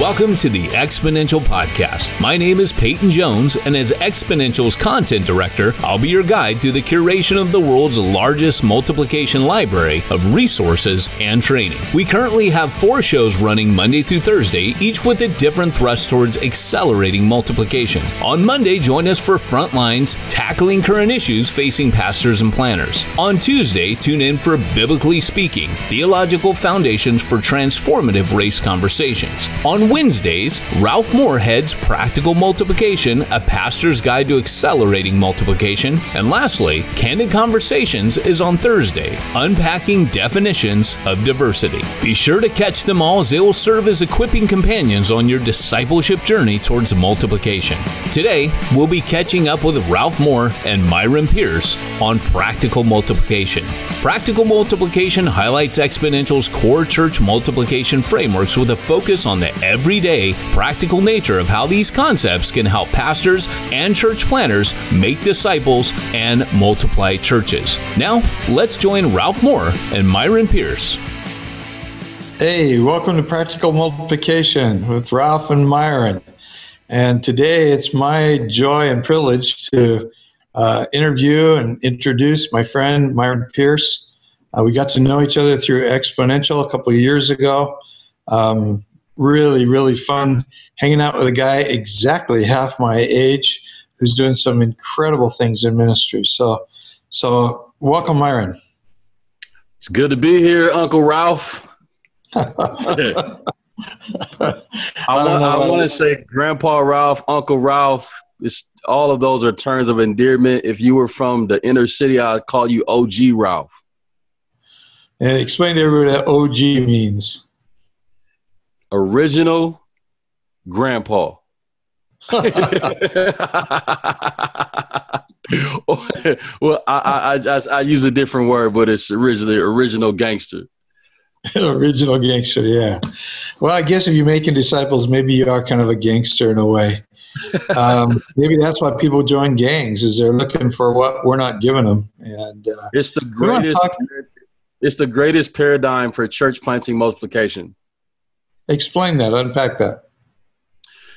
Welcome to the Exponential Podcast. My name is Peyton Jones, and as Exponential's content director, I'll be your guide through the curation of the world's largest multiplication library of resources and training. We currently have four shows running Monday through Thursday, each with a different thrust towards accelerating multiplication. On Monday, join us for Frontlines Tackling Current Issues Facing Pastors and Planters. On Tuesday, tune in for Biblically Speaking Theological Foundations for Transformative Race Conversations. On Wednesdays, Ralph Moore heads Practical Multiplication, a pastor's guide to accelerating multiplication. And lastly, Candid Conversations is on Thursday, unpacking definitions of diversity. Be sure to catch them all as they will serve as equipping companions on your discipleship journey towards multiplication. Today, we'll be catching up with Ralph Moore and Myron Pierce on practical multiplication. Practical multiplication highlights Exponential's core church multiplication frameworks with a focus on the practical nature of how these concepts can help pastors and church planters make disciples and multiply churches. Now, let's join Ralph Moore and Myron Pierce. Hey, welcome to Practical Multiplication with Ralph and Myron. And today it's my joy and privilege to uh, interview and introduce my friend Myron Pierce. Uh, we got to know each other through Exponential a couple of years ago. Um, really, really fun hanging out with a guy exactly half my age who's doing some incredible things in ministry. So, so welcome, Myron. It's good to be here, Uncle Ralph. I, want, I want to say Grandpa Ralph, Uncle Ralph. It's, all of those are terms of endearment. If you were from the inner city, I'd call you OG Ralph. And explain to everybody what OG means original grandpa. well, I, I, I, I, use a different word, but it's originally original gangster. original gangster, yeah. Well, I guess if you're making disciples, maybe you are kind of a gangster in a way. um, maybe that's why people join gangs is they're looking for what we're not giving them. And uh, it's the greatest. It's the greatest paradigm for church planting multiplication. Explain that. Unpack that.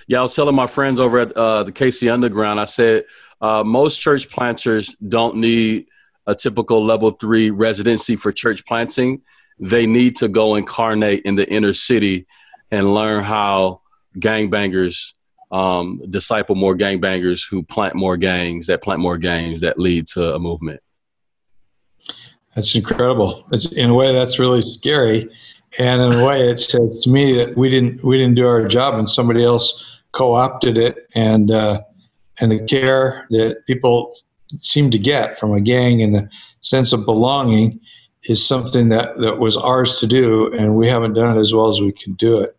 Yeah, I was telling my friends over at uh, the KC Underground. I said uh, most church planters don't need a typical level three residency for church planting. They need to go incarnate in the inner city and learn how gangbangers um, disciple more gangbangers who plant more gangs that plant more gangs that lead to a movement. That's incredible. It's, in a way, that's really scary and in a way, it says to me that we didn't we didn't do our job, and somebody else co-opted it, and uh, and the care that people seem to get from a gang and a sense of belonging is something that, that was ours to do, and we haven't done it as well as we can do it.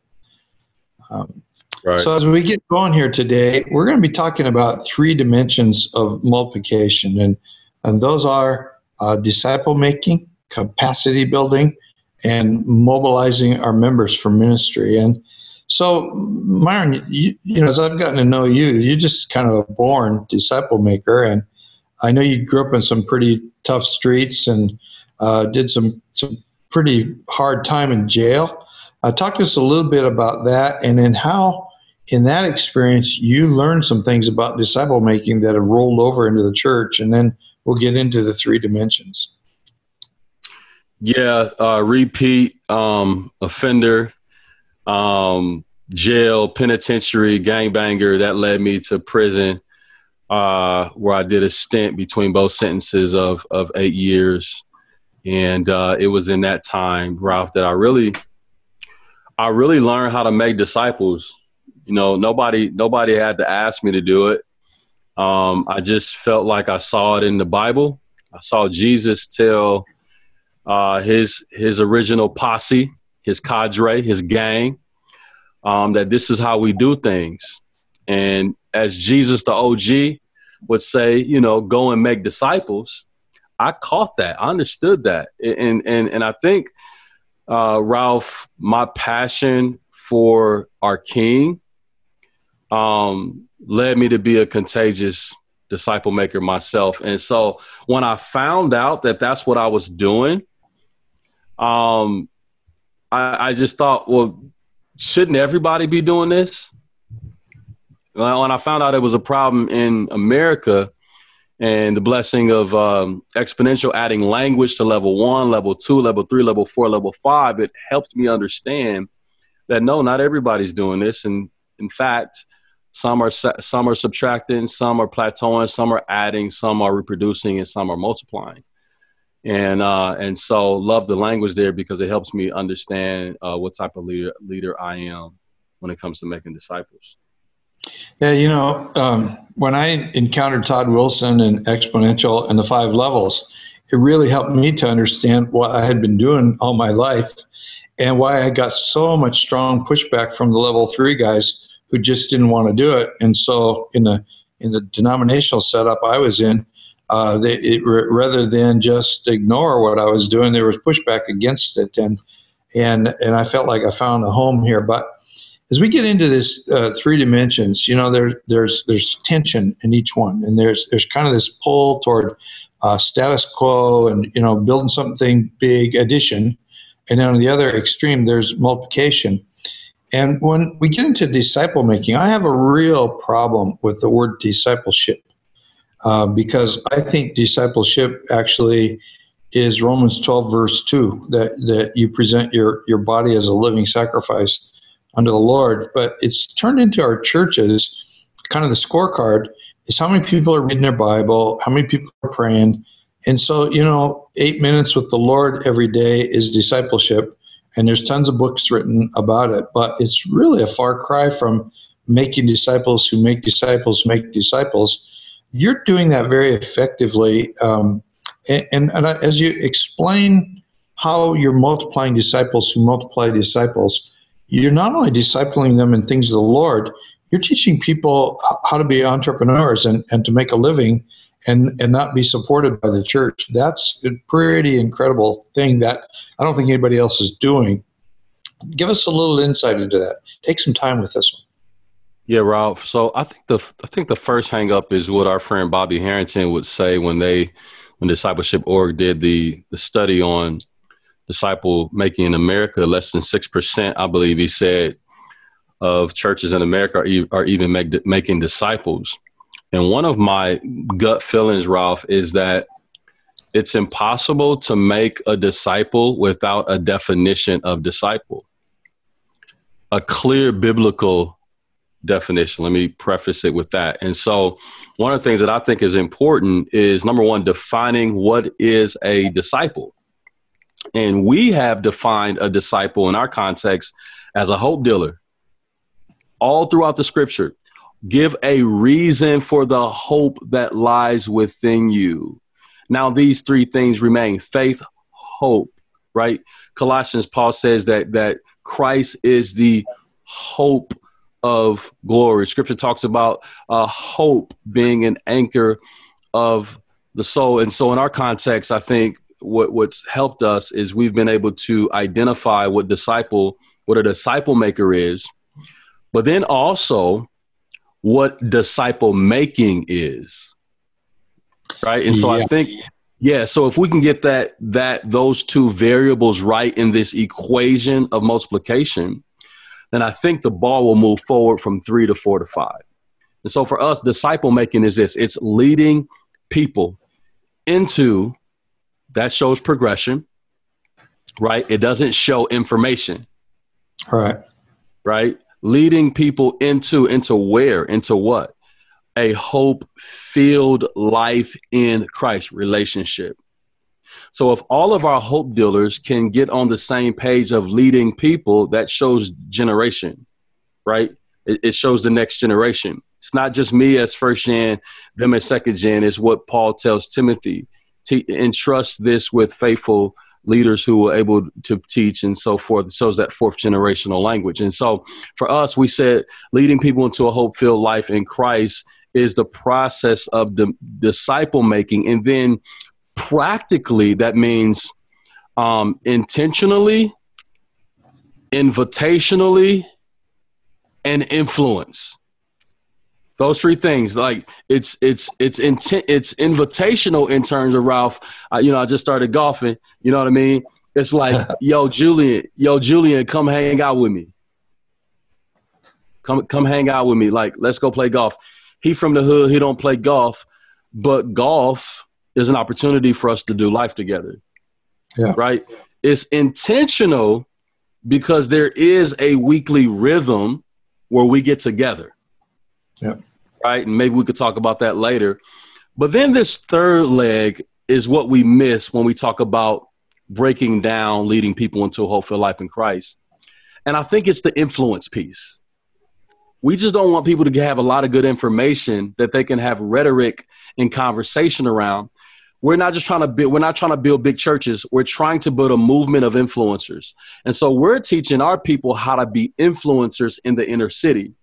Um, right. So as we get going here today, we're going to be talking about three dimensions of multiplication, and and those are uh, disciple making, capacity building, and mobilizing our members for ministry. And so, Myron, you, you know, as I've gotten to know you, you're just kind of a born disciple maker, and I know you grew up in some pretty tough streets and uh, did some some pretty hard time in jail. Uh, talk to us a little bit about that, and then how, in that experience, you learned some things about disciple making that have rolled over into the church, and then we'll get into the three dimensions. Yeah, uh, repeat um, offender, um, jail, penitentiary, gangbanger. That led me to prison, uh, where I did a stint between both sentences of of eight years, and uh, it was in that time, Ralph, that I really, I really learned how to make disciples. You know, nobody nobody had to ask me to do it. Um, I just felt like I saw it in the Bible. I saw Jesus tell uh, his his original posse, his cadre, his gang, um, that this is how we do things. And as Jesus the OG would say, you know, go and make disciples. I caught that. I understood that, and and and I think uh, Ralph, my passion for our King, um, led me to be a contagious disciple maker myself. And so when I found out that that's what I was doing, um, I, I just thought, well, shouldn't everybody be doing this? Well, when I found out it was a problem in America, and the blessing of um, exponential adding language to level one, level two, level three, level four, level five, it helped me understand that no, not everybody's doing this, and in fact, some are some are subtracting, some are plateauing, some are adding, some are reproducing, and some are multiplying. And uh, and so love the language there because it helps me understand uh, what type of leader leader I am when it comes to making disciples. Yeah, you know, um, when I encountered Todd Wilson and Exponential and the five levels, it really helped me to understand what I had been doing all my life and why I got so much strong pushback from the level three guys who just didn't want to do it. And so in the in the denominational setup I was in, uh, they, it, rather than just ignore what I was doing, there was pushback against it, and and and I felt like I found a home here. But as we get into this uh, three dimensions, you know, there, there's there's tension in each one, and there's there's kind of this pull toward uh, status quo and you know building something big, addition, and then on the other extreme, there's multiplication. And when we get into disciple making, I have a real problem with the word discipleship uh, because I think discipleship actually is Romans 12, verse 2, that, that you present your, your body as a living sacrifice unto the Lord. But it's turned into our churches, kind of the scorecard is how many people are reading their Bible, how many people are praying. And so, you know, eight minutes with the Lord every day is discipleship. And there's tons of books written about it. But it's really a far cry from making disciples who make disciples make disciples. You're doing that very effectively. Um, and, and, and as you explain how you're multiplying disciples who multiply disciples, you're not only discipling them in things of the Lord, you're teaching people how to be entrepreneurs and, and to make a living and, and not be supported by the church. That's a pretty incredible thing that I don't think anybody else is doing. Give us a little insight into that. Take some time with this one. Yeah, Ralph. So I think the I think the first hang up is what our friend Bobby Harrington would say when they when discipleship org did the the study on disciple making in America, less than 6%, I believe he said, of churches in America are, e- are even make, making disciples. And one of my gut feelings, Ralph, is that it's impossible to make a disciple without a definition of disciple, a clear biblical definition. Let me preface it with that. And so, one of the things that I think is important is number one, defining what is a disciple. And we have defined a disciple in our context as a hope dealer. All throughout the scripture, give a reason for the hope that lies within you. Now, these three things remain faith, hope, right? Colossians, Paul says that, that Christ is the hope of glory. Scripture talks about uh, hope being an anchor of the soul. And so, in our context, I think what what's helped us is we've been able to identify what disciple what a disciple maker is but then also what disciple making is right and so yeah. i think yeah so if we can get that that those two variables right in this equation of multiplication then i think the ball will move forward from 3 to 4 to 5 and so for us disciple making is this it's leading people into that shows progression, right? It doesn't show information. Right. Right? Leading people into into where? Into what? A hope filled life in Christ relationship. So if all of our hope dealers can get on the same page of leading people, that shows generation, right? It, it shows the next generation. It's not just me as first gen, them as second gen. It's what Paul tells Timothy te- entrust this with faithful leaders who were able to teach and so forth. It shows that fourth generational language. And so for us, we said leading people into a hope filled life in Christ is the process of the disciple making. And then practically, that means um, intentionally, invitationally, and influence those three things like it's it's it's intent it's invitational in terms of ralph uh, you know i just started golfing you know what i mean it's like yo julian yo julian come hang out with me Come come hang out with me. Like, let's go play golf. He from the hood, he don't play golf, but golf is an opportunity for us to do life together. Yeah. Right? It's intentional because there is a weekly rhythm where we get together. Yeah. Right? And maybe we could talk about that later. But then this third leg is what we miss when we talk about breaking down leading people into a hope for life in Christ. And I think it's the influence piece. We just don't want people to have a lot of good information that they can have rhetoric and conversation around. We're not just trying to build, we're not trying to build big churches. We're trying to build a movement of influencers. And so we're teaching our people how to be influencers in the inner city,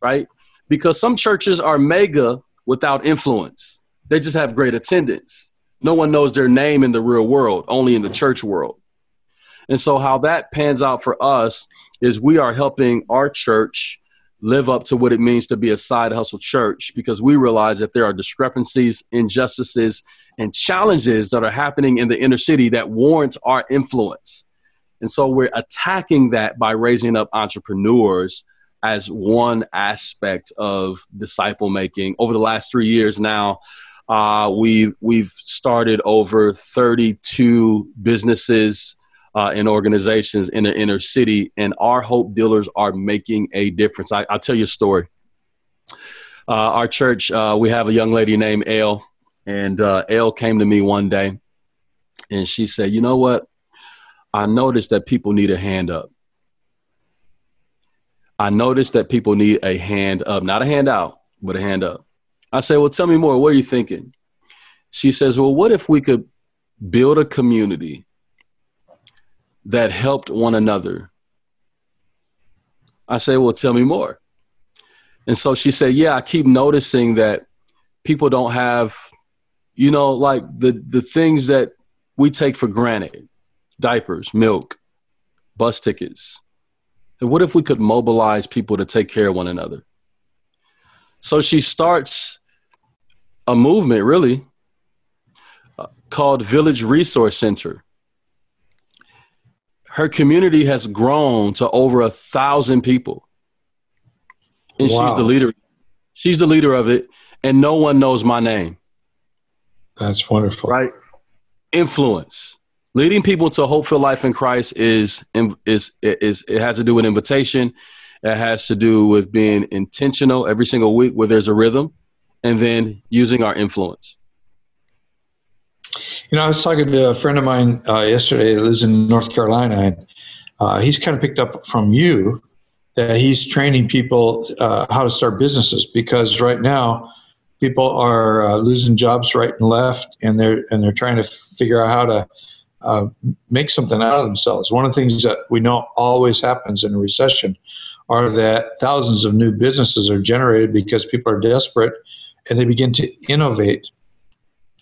right? Because some churches are mega without influence. They just have great attendance. No one knows their name in the real world, only in the church world. And so, how that pans out for us is we are helping our church live up to what it means to be a side hustle church because we realize that there are discrepancies, injustices, and challenges that are happening in the inner city that warrants our influence. And so we're attacking that by raising up entrepreneurs as one aspect of disciple making. Over the last three years now, uh, we we've started over 32 businesses uh, organizations in the inner city, and our hope dealers are making a difference. I, will tell you a story. Uh, our church, uh, we have a young lady named Elle, and uh, Elle came to me one day, and she said, "You know what? I noticed that people need a hand up. I noticed that people need a hand up, not a hand out, but a hand up." I say, "Well, tell me more. What are you thinking?" She says, "Well, what if we could build a community?" That helped one another. I say, Well, tell me more. And so she said, Yeah, I keep noticing that people don't have, you know, like the, the things that we take for granted diapers, milk, bus tickets. And what if we could mobilize people to take care of one another? So she starts a movement, really, uh, called Village Resource Center her community has grown to over a thousand people. And wow. she's the leader. She's the leader of it, and no one knows my name. That's wonderful. Right? Influence. Leading people to hope for life in Christ is is is it has to do with invitation. It has to do with being intentional every single week where there's a rhythm, and then using our influence. You know, I was talking to a friend of mine uh, yesterday that lives in North Carolina, and uh, he's kind of picked up from you that he's training people uh, how to start businesses because right now people are uh, losing jobs right and left, and they're and they're trying to figure out how to uh, make something out of themselves. One of the things that we know always happens in a recession are that thousands of new businesses are generated because people are desperate and they begin to innovate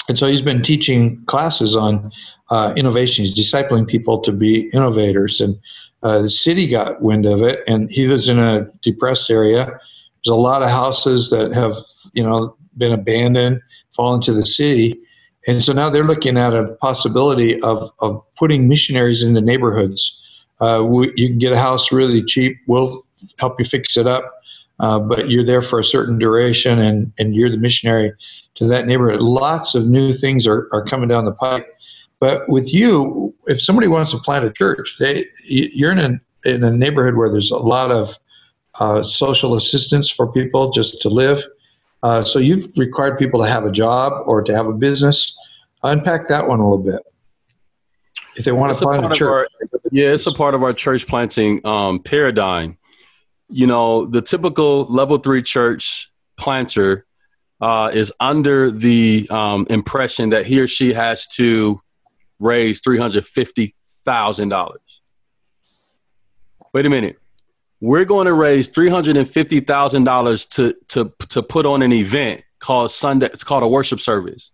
and so he's been teaching classes on uh, innovation. He's discipling people to be innovators. And uh, the city got wind of it, and he lives in a depressed area. There's a lot of houses that have, you know, been abandoned, fallen to the city. And so now they're looking at a possibility of, of putting missionaries in the neighborhoods. Uh, we, you can get a house really cheap. We'll help you fix it up. Uh, but you're there for a certain duration and, and you're the missionary to that neighborhood. Lots of new things are, are coming down the pipe. But with you, if somebody wants to plant a church, they you're in a, in a neighborhood where there's a lot of uh, social assistance for people just to live. Uh, so you've required people to have a job or to have a business. Unpack that one a little bit. If they want it's to plant a, a church. Our, yeah, it's a part of our church planting um, paradigm. You know, the typical level three church planter uh, is under the um, impression that he or she has to raise three hundred fifty thousand dollars. Wait a minute. We're going to raise three hundred and fifty thousand dollars to to to put on an event called Sunday. It's called a worship service.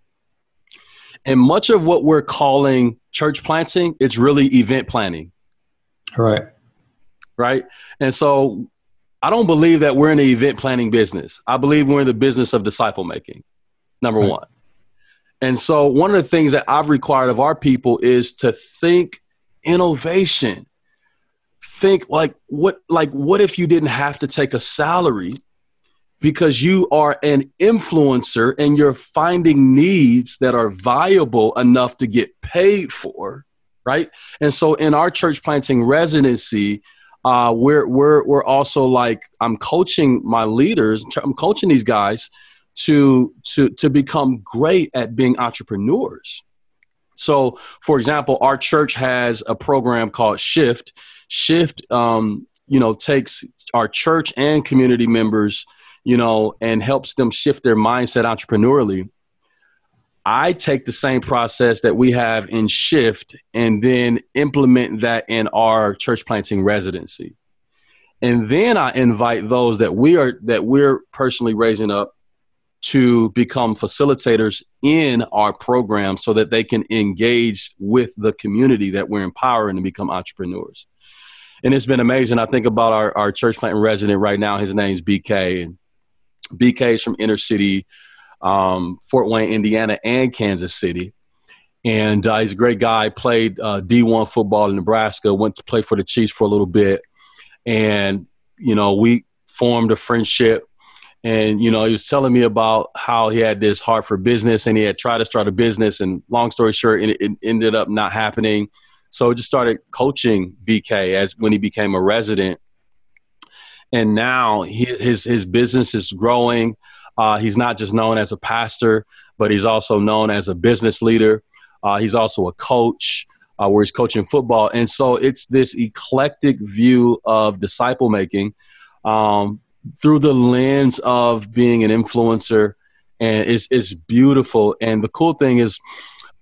And much of what we're calling church planting, it's really event planning. Right. Right. And so I don't believe that we're in the event planning business. I believe we're in the business of disciple making, number right. one. And so, one of the things that I've required of our people is to think innovation, think like what like what if you didn't have to take a salary because you are an influencer and you're finding needs that are viable enough to get paid for right and so in our church planting residency uh, we're we're we're also like I'm coaching my leaders. I'm coaching these guys to to to become great at being entrepreneurs. So, for example, our church has a program called Shift. Shift, um, you know, takes our church and community members, you know, and helps them shift their mindset entrepreneurially. I take the same process that we have in Shift and then implement that in our church planting residency. And then I invite those that we are that we're personally raising up to become facilitators in our program so that they can engage with the community that we're empowering to become entrepreneurs. And it's been amazing. I think about our, our church planting resident right now. His name's BK. And BK is from inner city um, Fort Wayne, Indiana, and Kansas City. And uh, he's a great guy. Played uh, D1 football in Nebraska. Went to play for the Chiefs for a little bit, and you know we formed a friendship. And you know he was telling me about how he had this heart for business, and he had tried to start a business. And long story short, it, it ended up not happening. So I just started coaching BK as when he became a resident, and now his his business is growing. Uh, he's not just known as a pastor, but he's also known as a business leader. Uh, he's also a coach uh, where he's coaching football. And so it's this eclectic view of disciple making um, through the lens of being an influencer. And it's, it's beautiful. And the cool thing is,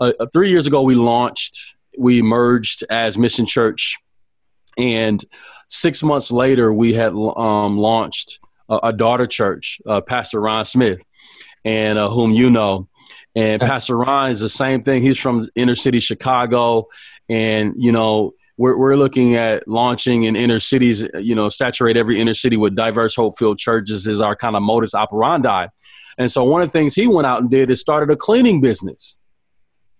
uh, uh, three years ago, we launched, we merged as Mission Church. And six months later, we had um, launched a, a daughter church, uh, Pastor Ron Smith, and uh, whom you know. And Pastor Ron is the same thing. He's from inner city Chicago, and you know we're we're looking at launching in inner cities. You know, saturate every inner city with diverse hope-filled churches is our kind of modus operandi. And so one of the things he went out and did is started a cleaning business,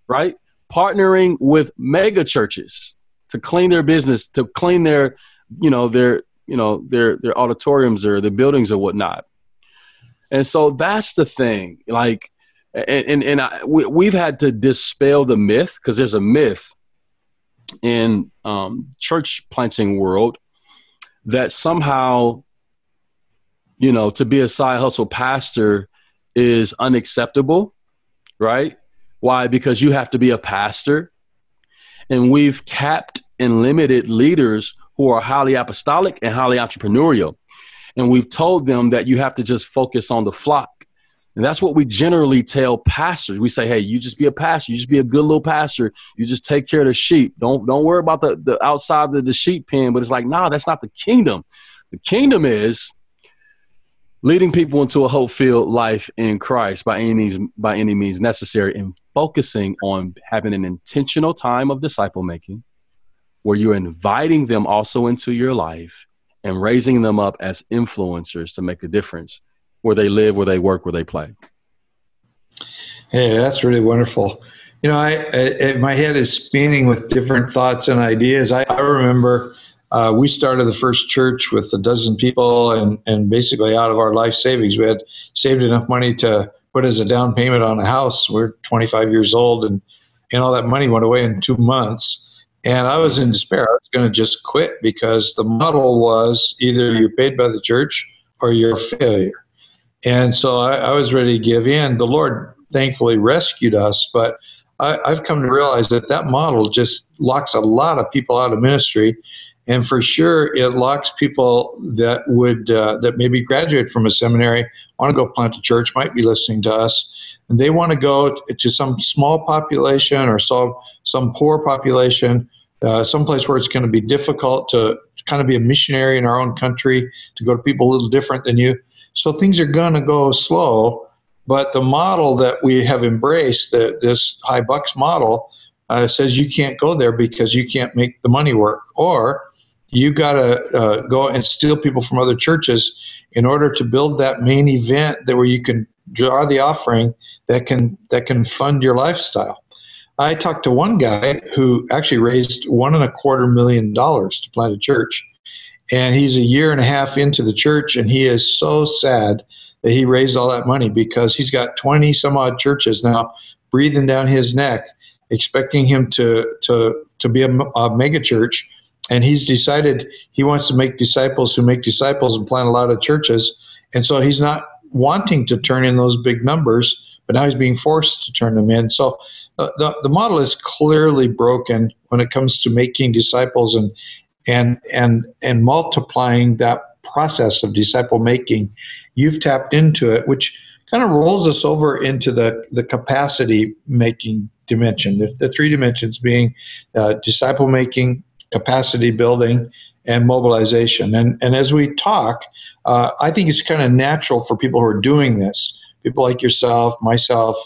right? Partnering with mega churches to clean their business, to clean their, you know, their you know their their auditoriums or the buildings or whatnot. And so that's the thing like and and, and I, we, we've had to dispel the myth because there's a myth in um, church planting world that somehow you know to be a side hustle pastor is unacceptable right? Why? Because you have to be a pastor. And we've capped and limited leaders who are highly apostolic and highly entrepreneurial. And we've told them that you have to just focus on the flock. And that's what we generally tell pastors. We say, hey, you just be a pastor. You just be a good little pastor. You just take care of the sheep. Don't don't worry about the, the outside of the sheep pen. But it's like, nah, that's not the kingdom. The kingdom is leading people into a hope-filled life in Christ by any means by any means necessary and focusing on having an intentional time of disciple making where you're inviting them also into your life and raising them up as influencers to make a difference where they live, where they work, where they play. Hey, that's really wonderful. You know, I, I my head is spinning with different thoughts and ideas. I, I remember uh, we started the first church with a dozen people, and and basically out of our life savings, we had saved enough money to put as a down payment on a house. We're 25 years old, and and all that money went away in two months. And I was in despair. I was going to just quit because the model was either you're paid by the church or you're a failure. And so I, I was ready to give in. The Lord thankfully rescued us, but I, I've come to realize that that model just locks a lot of people out of ministry. And for sure, it locks people that would uh, that maybe graduate from a seminary, want to go plant a church, might be listening to us, and they want to go to some small population or some some poor population uh, someplace where it's going to be difficult to kind of be a missionary in our own country, to go to people a little different than you. So things are going to go slow. But the model that we have embraced, the, this high bucks model, uh, says you can't go there because you can't make the money work, or you got to uh, go and steal people from other churches in order to build that main event that where you can draw the offering that can that can fund your lifestyle. I talked to one guy who actually raised one and a quarter million dollars to plant a church. And he's a year and a half into the church, and he is so sad that he raised all that money because he's got 20 some odd churches now breathing down his neck, expecting him to, to, to be a, a mega church. And he's decided he wants to make disciples who make disciples and plant a lot of churches. And so he's not wanting to turn in those big numbers, but now he's being forced to turn them in. So uh, the, the model is clearly broken when it comes to making disciples and and and and multiplying that process of disciple making. You've tapped into it which kind of rolls us over into the the capacity making dimension the, the three dimensions being uh, disciple making capacity building and mobilization. And and as we talk uh, i think it's kind of natural for people who are doing this people like yourself myself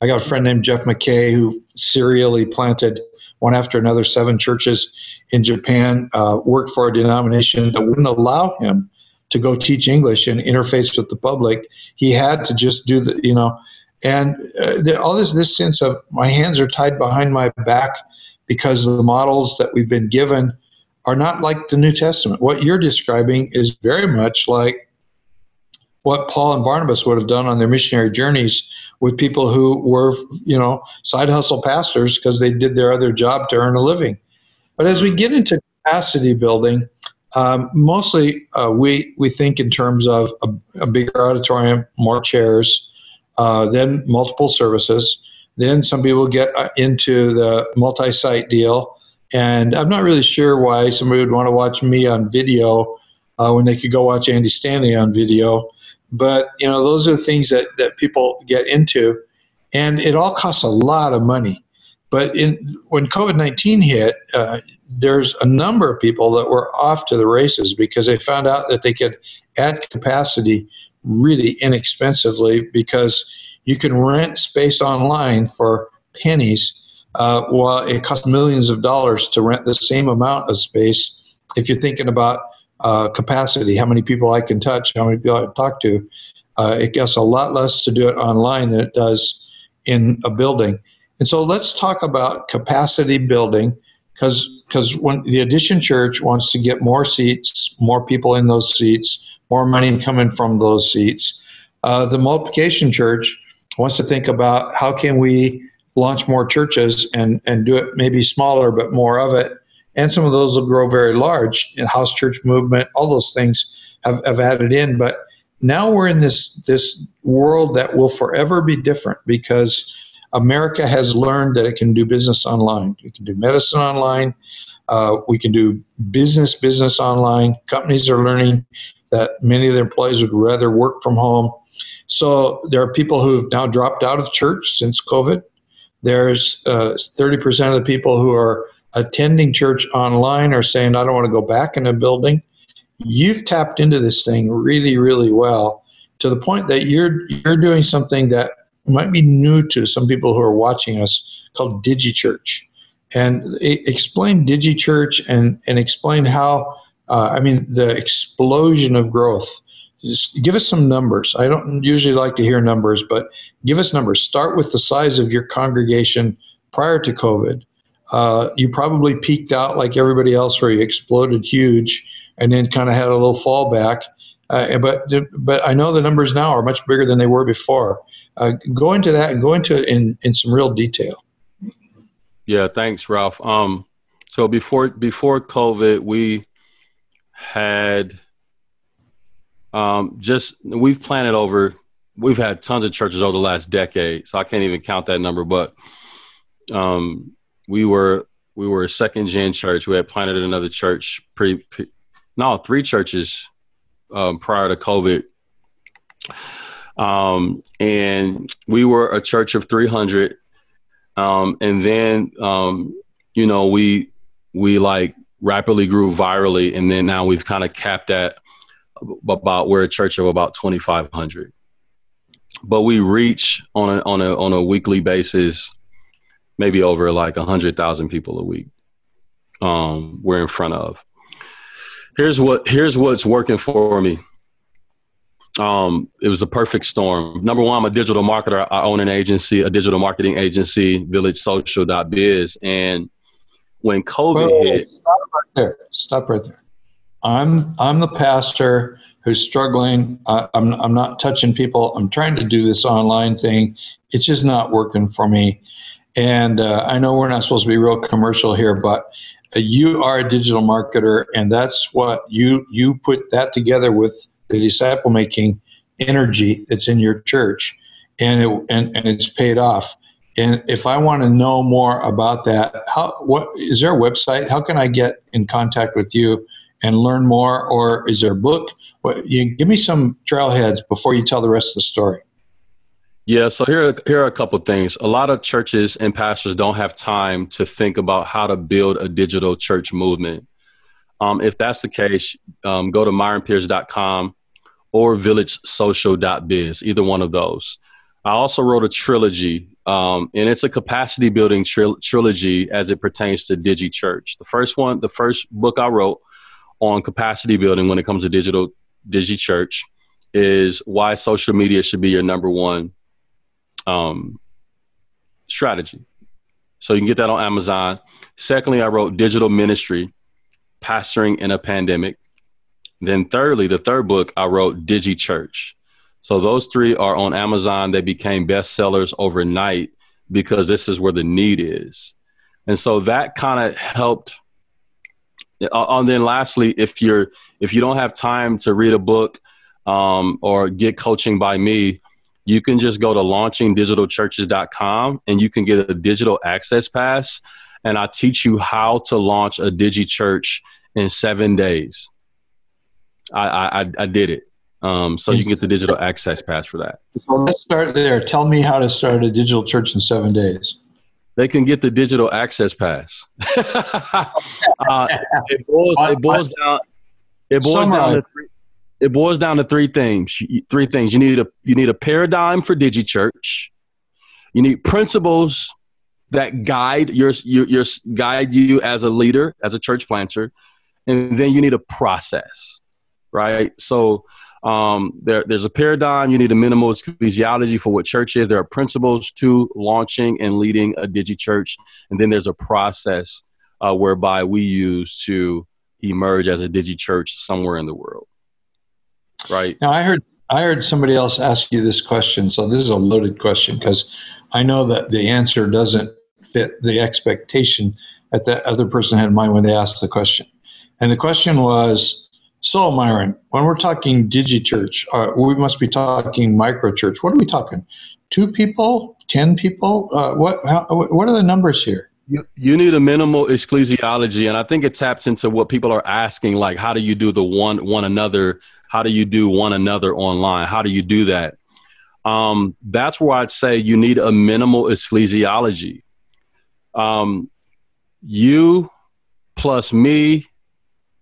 I got a friend named Jeff McKay who serially planted one after another seven churches in Japan, uh, worked for a denomination that wouldn't allow him to go teach English and interface with the public. He had to just do the, you know, and uh, the, all this this sense of my hands are tied behind my back because the models that we've been given are not like the New Testament. What you're describing is very much like what Paul and Barnabas would have done on their missionary journeys with people who were, you know, side hustle pastors because they did their other job to earn a living. But as we get into capacity building, um, mostly uh, we we think in terms of a, a bigger auditorium, more chairs, uh, then multiple services. Then some people get uh, into the multi-site deal, and I'm not really sure why somebody would want to watch me on video uh, when they could go watch Andy Stanley on video. But you know, those are the things that, that people get into, and it all costs a lot of money. But in when COVID nineteen hit, uh, there's a number of people that were off to the races because they found out that they could add capacity really inexpensively because you can rent space online for pennies, uh, while it costs millions of dollars to rent the same amount of space. If you're thinking about uh, capacity, how many people I can touch, how many people I can talk to. Uh, it gets a lot less to do it online than it does in a building. And so let's talk about capacity building because because when the Addition Church wants to get more seats, more people in those seats, more money coming from those seats. Uh, the Multiplication Church wants to think about how can we launch more churches and and do it maybe smaller but more of it and some of those will grow very large. house church movement, all those things have, have added in. But now we're in this this world that will forever be different because America has learned that it can do business online. We can do medicine online. Uh, we can do business business online. Companies are learning that many of their employees would rather work from home. So there are people who've now dropped out of church since COVID. There's uh, 30% of the people who are attending church online or saying, I don't want to go back in a building, you've tapped into this thing really, really well to the point that you're you're doing something that might be new to some people who are watching us called DigiChurch. And explain DigiChurch and, and explain how, uh, I mean, the explosion of growth. Just give us some numbers. I don't usually like to hear numbers, but give us numbers. Start with the size of your congregation prior to COVID uh, you probably peaked out like everybody else, where you exploded huge, and then kind of had a little fallback. Uh, but but I know the numbers now are much bigger than they were before. Uh, go into that and go into it in in some real detail. Yeah, thanks, Ralph. Um, so before before COVID, we had um, just we've planted over. We've had tons of churches over the last decade, so I can't even count that number. But um, we were we were a second gen church. We had planted another church pre, pre no three churches um, prior to COVID. Um, and we were a church of 300. Um, and then, um, you know, we, we like rapidly grew virally. And then now we've kind of capped at about, we're a church of about 2,500. But we reach on a, on a, on a weekly basis maybe over like a hundred thousand people a week. Um, we're in front of. Here's what here's what's working for me. um, it was a perfect storm. Number one, I'm a digital marketer. I own an agency, a digital marketing agency, VillageSocial.biz. And when COVID Whoa, hit, stop right there. Stop right there. I'm I'm the pastor who's struggling. I, I'm I'm not touching people. I'm trying to do this online thing. It's just not working for me. And uh, I know we're not supposed to be real commercial here, but uh, you are a digital marketer, and that's what you you put that together with the disciple making energy that's in your church, and it and, and it's paid off. And if I want to know more about that, how what is there a website? How can I get in contact with you and learn more, or is there a book? What, you give me some trailheads before you tell the rest of the story. Yeah, so here, here are a couple things. A lot of churches and pastors don't have time to think about how to build a digital church movement. Um, if that's the case, um, go to myronpierce.com or villagesocial.biz, either one of those. I also wrote a trilogy, um, and it's a capacity building tri- trilogy as it pertains to Digi Church. The first one, the first book I wrote on capacity building when it comes to digital Digi Church is why social media should be your number one um, strategy. So you can get that on Amazon. Secondly, I wrote Digital Ministry, Pastoring in a Pandemic. Then, thirdly, the third book I wrote, Digi Church. So those three are on Amazon. They became bestsellers overnight because this is where the need is. And so that kind of helped. Uh, and then lastly, if you're if you don't have time to read a book um, or get coaching by me, you can just go to launchingdigitalchurches.com and you can get a digital access pass. And I teach you how to launch a digi church in seven days. I, I, I did it. Um, so you can get the digital access pass for that. Well, let's start there. Tell me how to start a digital church in seven days. They can get the digital access pass. uh, it boils, it boils down. It boils down to three, it boils down to three things. Three things. You need a you need a paradigm for DigiChurch. You need principles that guide your, your your guide you as a leader, as a church planter, and then you need a process right? So um, there, there's a paradigm. You need a minimal ecclesiology for what church is. There are principles to launching and leading a digi church, and then there's a process uh, whereby we use to emerge as a digi church somewhere in the world. Right. Now I heard I heard somebody else ask you this question, so this is a loaded question because I know that the answer doesn't fit the expectation that that other person had in mind when they asked the question. And the question was so, Myron, when we're talking DigiChurch, uh, we must be talking micro church. What are we talking? Two people? Ten people? Uh, what? How, what are the numbers here? You, you need a minimal ecclesiology, and I think it taps into what people are asking, like how do you do the one one another? How do you do one another online? How do you do that? Um, that's where I'd say you need a minimal ecclesiology. Um, you plus me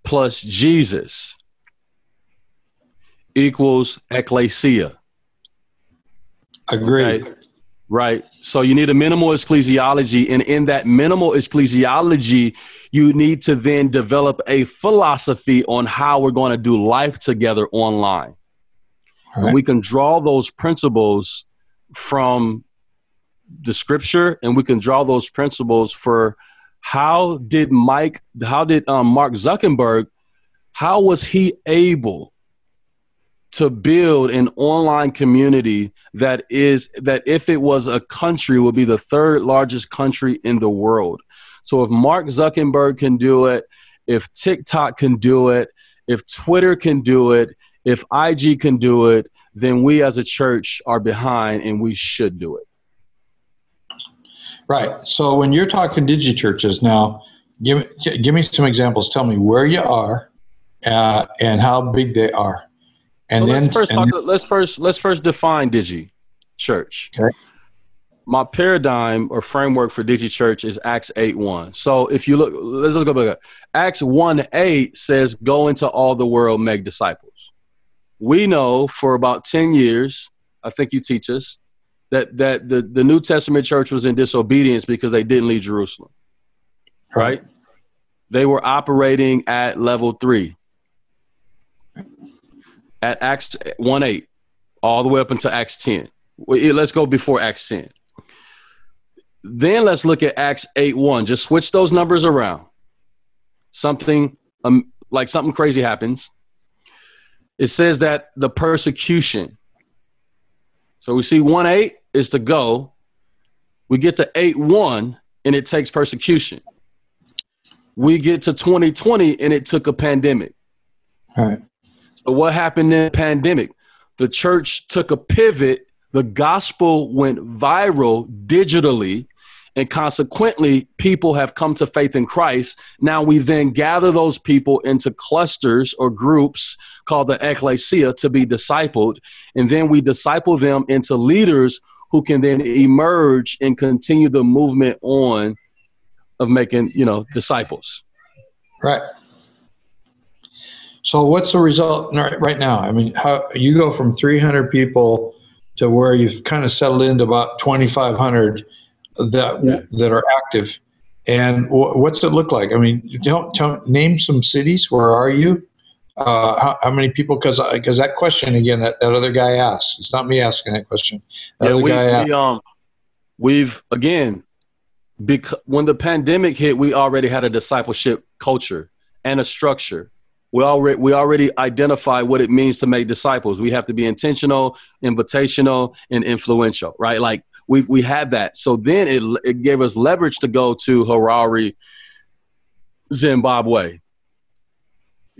plus Jesus equals ecclesia. Agreed. Okay? Right. So you need a minimal ecclesiology. And in that minimal ecclesiology, you need to then develop a philosophy on how we're going to do life together online. Right. we can draw those principles from the scripture and we can draw those principles for how did Mike, how did um, Mark Zuckerberg, how was he able to build an online community that is that if it was a country would be the third largest country in the world. So if Mark Zuckerberg can do it, if TikTok can do it, if Twitter can do it, if IG can do it, then we as a church are behind and we should do it. Right. So when you're talking digi churches now, give give me some examples. Tell me where you are uh, and how big they are. And well, then let's first, talk, let's first let's first define digi church. Okay. My paradigm or framework for digi church is Acts eight one. So if you look, let's, let's go back. Acts one eight says, "Go into all the world, make disciples." We know for about ten years. I think you teach us that that the, the New Testament church was in disobedience because they didn't leave Jerusalem. Right? They were operating at level three. At Acts 1 8, all the way up until Acts 10. Let's go before Acts 10. Then let's look at Acts 8 1. Just switch those numbers around. Something um, like something crazy happens. It says that the persecution. So we see 1 8 is to go. We get to 8 1 and it takes persecution. We get to 2020 and it took a pandemic. All right. What happened in the pandemic? The church took a pivot. The gospel went viral digitally and consequently people have come to faith in Christ. Now we then gather those people into clusters or groups called the ecclesia to be discipled, and then we disciple them into leaders who can then emerge and continue the movement on of making, you know, disciples. Right. So what's the result right now? I mean, how you go from 300 people to where you've kind of settled into about 2,500 that yeah. that are active, and w- what's it look like? I mean, don't, don't name some cities. Where are you? Uh, how, how, many people? Because because that question again, that, that other guy asked. It's not me asking that question. That yeah, we, we um, we've again, because when the pandemic hit, we already had a discipleship culture and a structure. We already we already identify what it means to make disciples. We have to be intentional, invitational, and influential, right? Like we we had that. So then it it gave us leverage to go to Harare, Zimbabwe.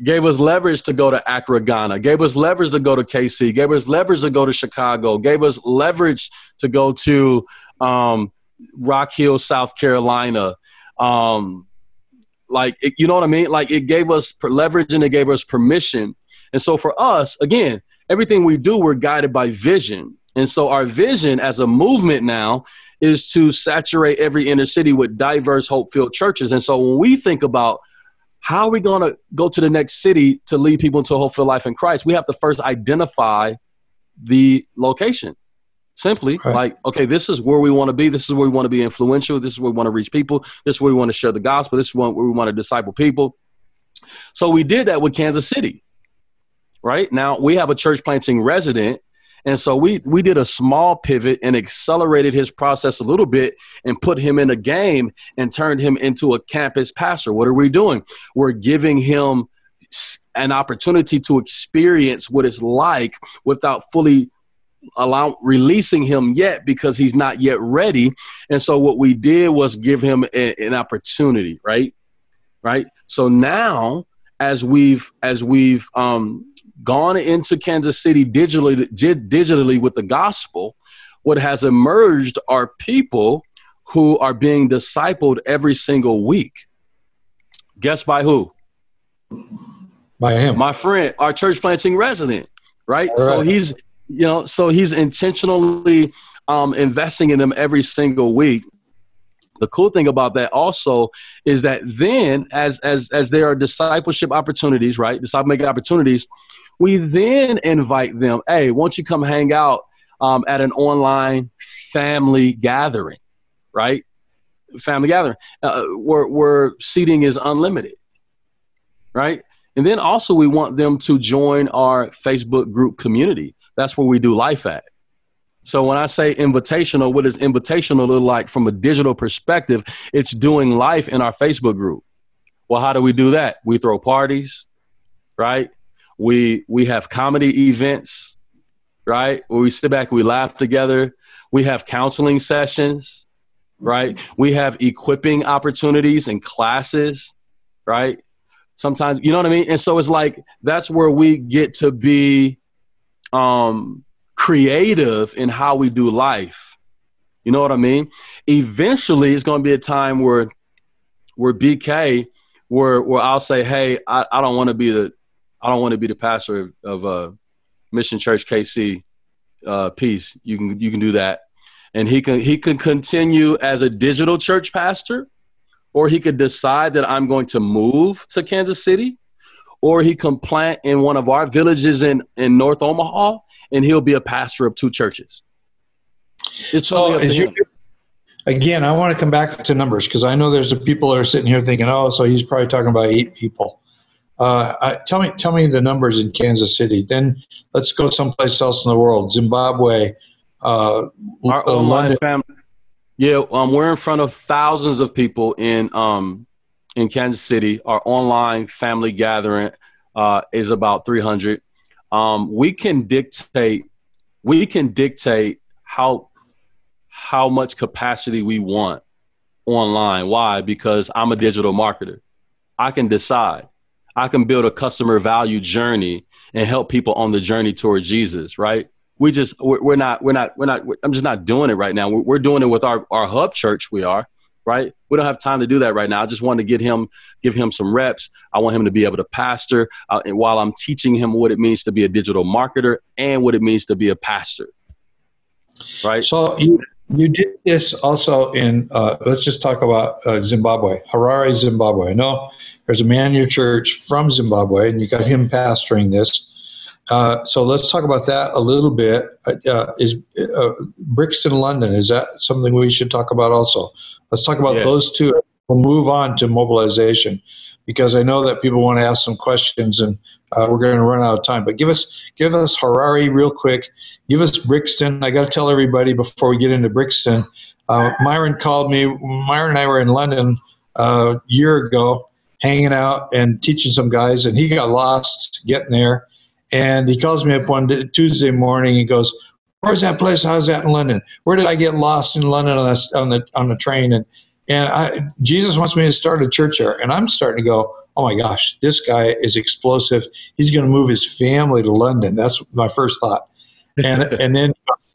Gave us leverage to go to Accra, Ghana. Gave us leverage to go to KC. Gave us leverage to go to Chicago. Gave us leverage to go to um, Rock Hill, South Carolina. Um, like it, you know what I mean? Like it gave us leverage and it gave us permission. And so for us, again, everything we do, we're guided by vision. And so our vision as a movement now is to saturate every inner city with diverse hope-filled churches. And so when we think about how are we going to go to the next city to lead people into a hope-filled life in Christ, we have to first identify the location. Simply right. like, okay, this is where we want to be. This is where we want to be influential. This is where we want to reach people. This is where we want to share the gospel. This is where we want to disciple people. So we did that with Kansas City. Right now, we have a church planting resident and so we we did a small pivot and accelerated his process a little bit and put him in a game and turned him into a campus pastor. What are we doing? We're giving him an opportunity to experience what it's like without fully allow releasing him yet because he's not yet ready. And so what we did was give him a, an opportunity, right? Right. So now as we've as we've um gone into Kansas City digitally, digitally with the gospel, what has emerged are people who are being discipled every single week. Guess by who? By him. My friend, our church planting resident, right? right. So he's, you know, so he's intentionally um, investing in them every single week. The cool thing about that also is that then, as as as there are discipleship opportunities, right? Disciple making opportunities, we then invite them, hey, won't you come hang out um, at an online family gathering, right? Family gathering uh, where, where seating is unlimited, right? And then also we want them to join our Facebook group community. That's where we do life at. So when I say invitational, what does invitational look like from a digital perspective? It's doing life in our Facebook group. Well, how do we do that? We throw parties, right? We we have comedy events, right? Where we sit back, we laugh together. We have counseling sessions, right? We have equipping opportunities and classes, right? Sometimes, you know what I mean? And so it's like that's where we get to be um creative in how we do life. You know what I mean? Eventually, it's going to be a time where where BK, where where I'll say, hey, I, I don't want to be the I don't want to be the pastor of, uh, Mission Church KC. Uh, peace. You can you can do that, and he can he can continue as a digital church pastor, or he could decide that I'm going to move to Kansas City, or he can plant in one of our villages in in North Omaha, and he'll be a pastor of two churches. It's so you, again, I want to come back to numbers because I know there's people that are sitting here thinking, oh, so he's probably talking about eight people. Uh, I, tell me, tell me the numbers in Kansas City. Then let's go someplace else in the world. Zimbabwe, uh, Our uh, London. family. Yeah, um, we're in front of thousands of people in um in Kansas City. Our online family gathering uh, is about 300. Um, we can dictate we can dictate how how much capacity we want online. Why? Because I'm a digital marketer. I can decide. I can build a customer value journey and help people on the journey toward Jesus, right? We just we're, not we're not we're not I'm just not doing it right now. We're, we're doing it with our our hub church. We are right. We don't have time to do that right now. I just want to get him give him some reps. I want him to be able to pastor, uh, and while I'm teaching him what it means to be a digital marketer and what it means to be a pastor, right? So you you did this also in. Uh, let's just talk about uh, Zimbabwe, Harare, Zimbabwe. I know there's a man in your church from Zimbabwe, and you got him pastoring this. Uh, so let's talk about that a little bit. Uh, is uh, Brixton, London? Is that something we should talk about also? Let's talk about Yeah. those two. We'll move on to mobilization because I know that people want to ask some questions, and uh, we're going to run out of time. But give us give us Harare real quick. Give us Brixton. I got to tell everybody before we get into Brixton. Uh, Myron called me. Myron and I were in London uh, a year ago, hanging out and teaching some guys, and he got lost getting there. And he calls me up one day, Tuesday morning. He goes, "Where's that place? How's that in London? Where did I get lost in London on the on the on the train?" And and I, Jesus wants me to start a church there, and I'm starting to go, "Oh my gosh, this guy is explosive. He's going to move his family to London." That's my first thought. And and then,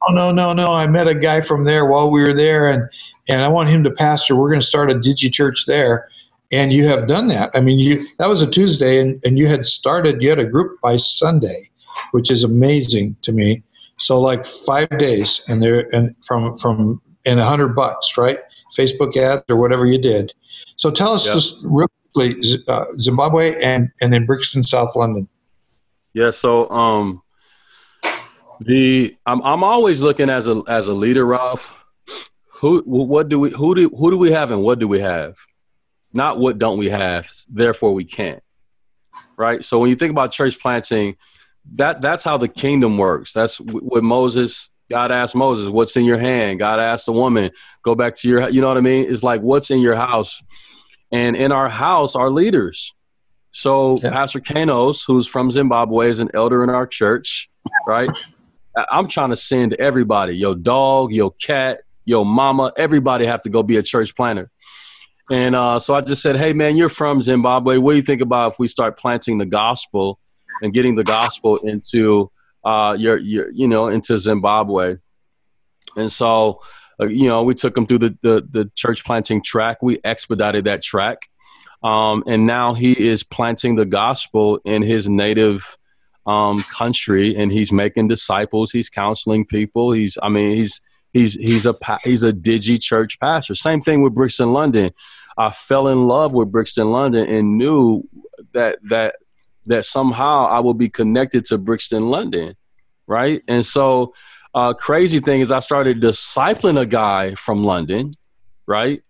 oh no no no! I met a guy from there while we were there, and and I want him to pastor. We're going to start a digi church there. And you have done that. I mean, you that was a Tuesday, and, and you had started. You had a group by Sunday, which is amazing to me. So like five days, and there and from from and a hundred bucks, right? Facebook ads or whatever you did. So tell us Yep. just real quickly, uh, Zimbabwe and and then Brixton, South London. Yeah, so um the I'm I'm always looking as a as a leader, Ralph. Who what do we who do who do we have and what do we have? Not what don't we have, therefore we can't. Right? So when you think about church planting, that that's how the kingdom works. That's wh- what Moses God asked Moses, "What's in your hand?" God asked the woman, "Go back to your," you know what I mean? It's like, "What's in your house?" And in our house are leaders. So Yeah. Pastor Kanos, who's from Zimbabwe, is an elder in our church, right? I'm trying to send everybody, your dog, your cat, your mama, everybody have to go be a church planter. And uh, so I just said, hey man, you're from Zimbabwe. What do you think about if we start planting the gospel and getting the gospel into uh, your, your, you know, into Zimbabwe? And so, uh, you know, we took him through the, the the church planting track. We expedited that track. Um, and now he is planting the gospel in his native um, country, and he's making disciples. He's counseling people. He's, I mean, he's he's he's a he's a digi church pastor. Same thing with Brixton London. I fell in love with Brixton London and knew that that that somehow I will be connected to Brixton London, right? And so, uh, crazy thing is, I started discipling a guy from London, right?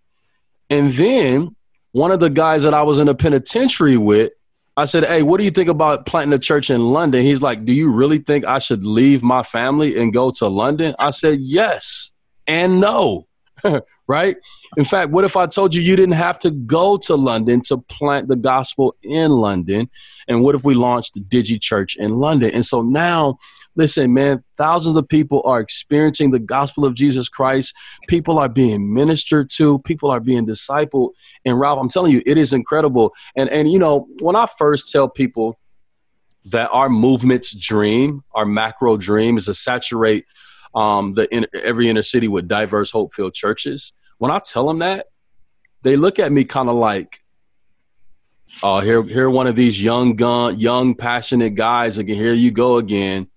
And then one of the guys that I was in a penitentiary with, I said, Hey, what do you think about planting a church in London? He's like, Do you really think I should leave my family and go to London? I said, Yes and no. right? In fact, what if I told you you didn't have to go to London to plant the gospel in London? And what if we launched the Digi Church in London? And so now, listen, man, thousands of people are experiencing the gospel of Jesus Christ. People are being ministered to, people are being discipled. And Ralph, I'm telling you, it is incredible. And and you know, when I first tell people that our movement's dream, our macro dream, is to saturate um, the in, every inner city with diverse, hope-filled churches. When I tell them that, they look at me kind of like, "Oh, here, here, one of these young gun, young, passionate guys again. Here you go again."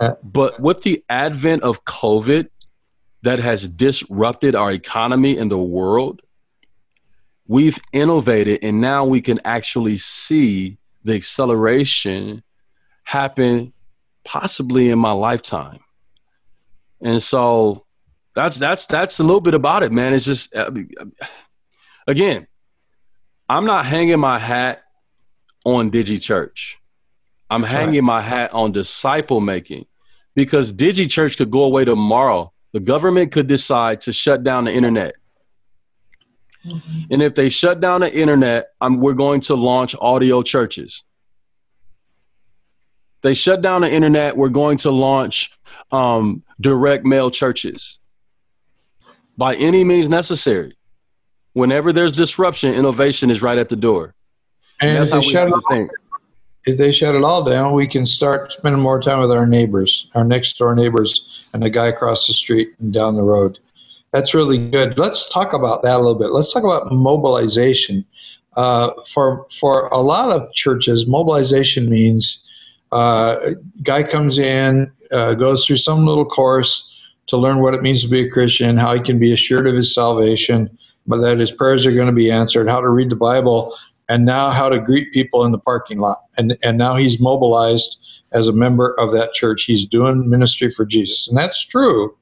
Uh, but with the advent of COVID, that has disrupted our economy and the world, we've innovated, and now we can actually see the acceleration happen possibly in my lifetime. And so that's that's that's a little bit about it, man. It's just again, I'm not hanging my hat on DigiChurch. I'm hanging my hat on disciple making because DigiChurch could go away tomorrow. The government could decide to shut down the internet. Mm-hmm. And if they shut down the internet, I'm, we're going to launch audio churches. They shut down the internet, we're going to launch um, direct mail churches by any means necessary. Whenever there's disruption, innovation is right at the door. And, and if they shut it all, if they shut it all down, we can start spending more time with our neighbors, our next door neighbors, and the guy across the street and down the road. That's really good. Let's talk about that a little bit. Let's talk about mobilization. Uh, for for a lot of churches, mobilization means uh, guy comes in, uh, goes through some little course to learn what it means to be a Christian, how he can be assured of his salvation, but that his prayers are going to be answered, how to read the Bible, and now how to greet people in the parking lot. And, and now he's mobilized as a member of that church. He's doing ministry for Jesus. And that's true,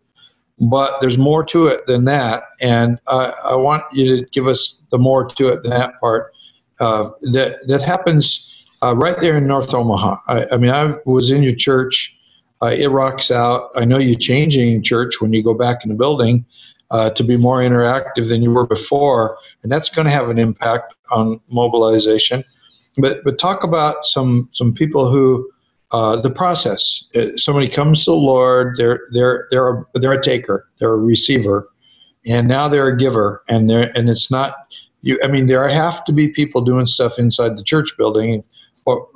but there's more to it than that. And I, I want you to give us the more to it than that part. Uh, that, that happens uh, right there in North Omaha. I, I mean, I was in your church. Uh, it rocks out. I know you're changing church when you go back in the building uh, to be more interactive than you were before, and that's going to have an impact on mobilization. But but talk about some some people who uh, the process. Uh, somebody comes to the Lord. They're they're they're a, they're a taker. They're a receiver, and now they're a giver. And they're and it's not you. I mean, there have to be people doing stuff inside the church building, or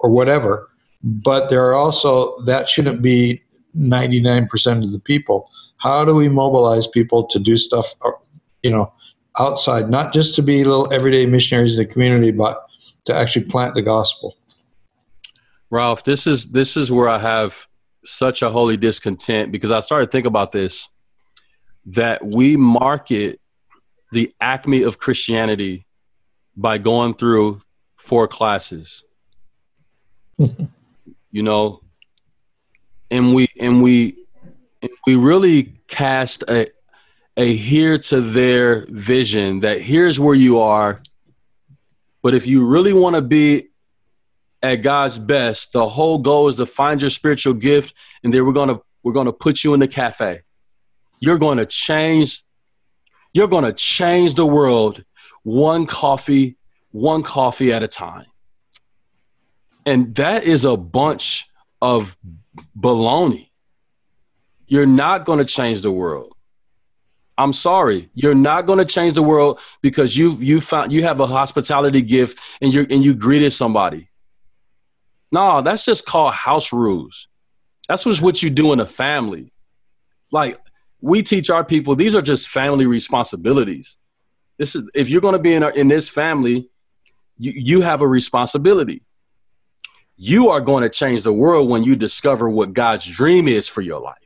or, whatever. But there are also that shouldn't be ninety nine percent of the people. How do we mobilize people to do stuff, uh, you know, outside, not just to be little everyday missionaries in the community, but to actually plant the gospel? Ralph, this is this is where I have such a holy discontent because I started to think about this that we market the acme of Christianity by going through four classes. You know, and we and we we really cast a a here to there vision that here's where you are but if you really want to be at God's best the whole goal is to find your spiritual gift and then we're to we're to put you in the cafe. You're to change you're to change the world one coffee one coffee at a time and that is a bunch of baloney you're not going to change the world. I'm sorry, you're not going to change the world because you you found you have a hospitality gift and you and you greeted somebody. No, that's just called house rules. That's what's what you do in a family. Like we teach our people, these are just family responsibilities. This is if you're going to be in in this family, you you have a responsibility. You are going to change the world when you discover what God's dream is for your life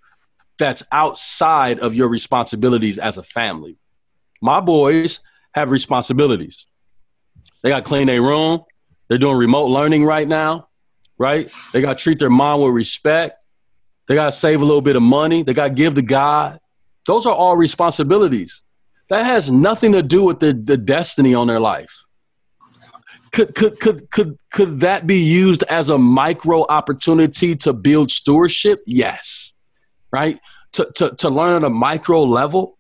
that's outside of your responsibilities as a family. My boys have responsibilities. They got to clean their room. They're doing remote learning right now, right? They got to treat their mom with respect. They got to save a little bit of money. They got to give to God. Those are all responsibilities. That has nothing to do with the, the destiny on their life. Could, could, could, could, could that be used as a micro opportunity to build stewardship? Yes right? To, to, to learn at a micro level,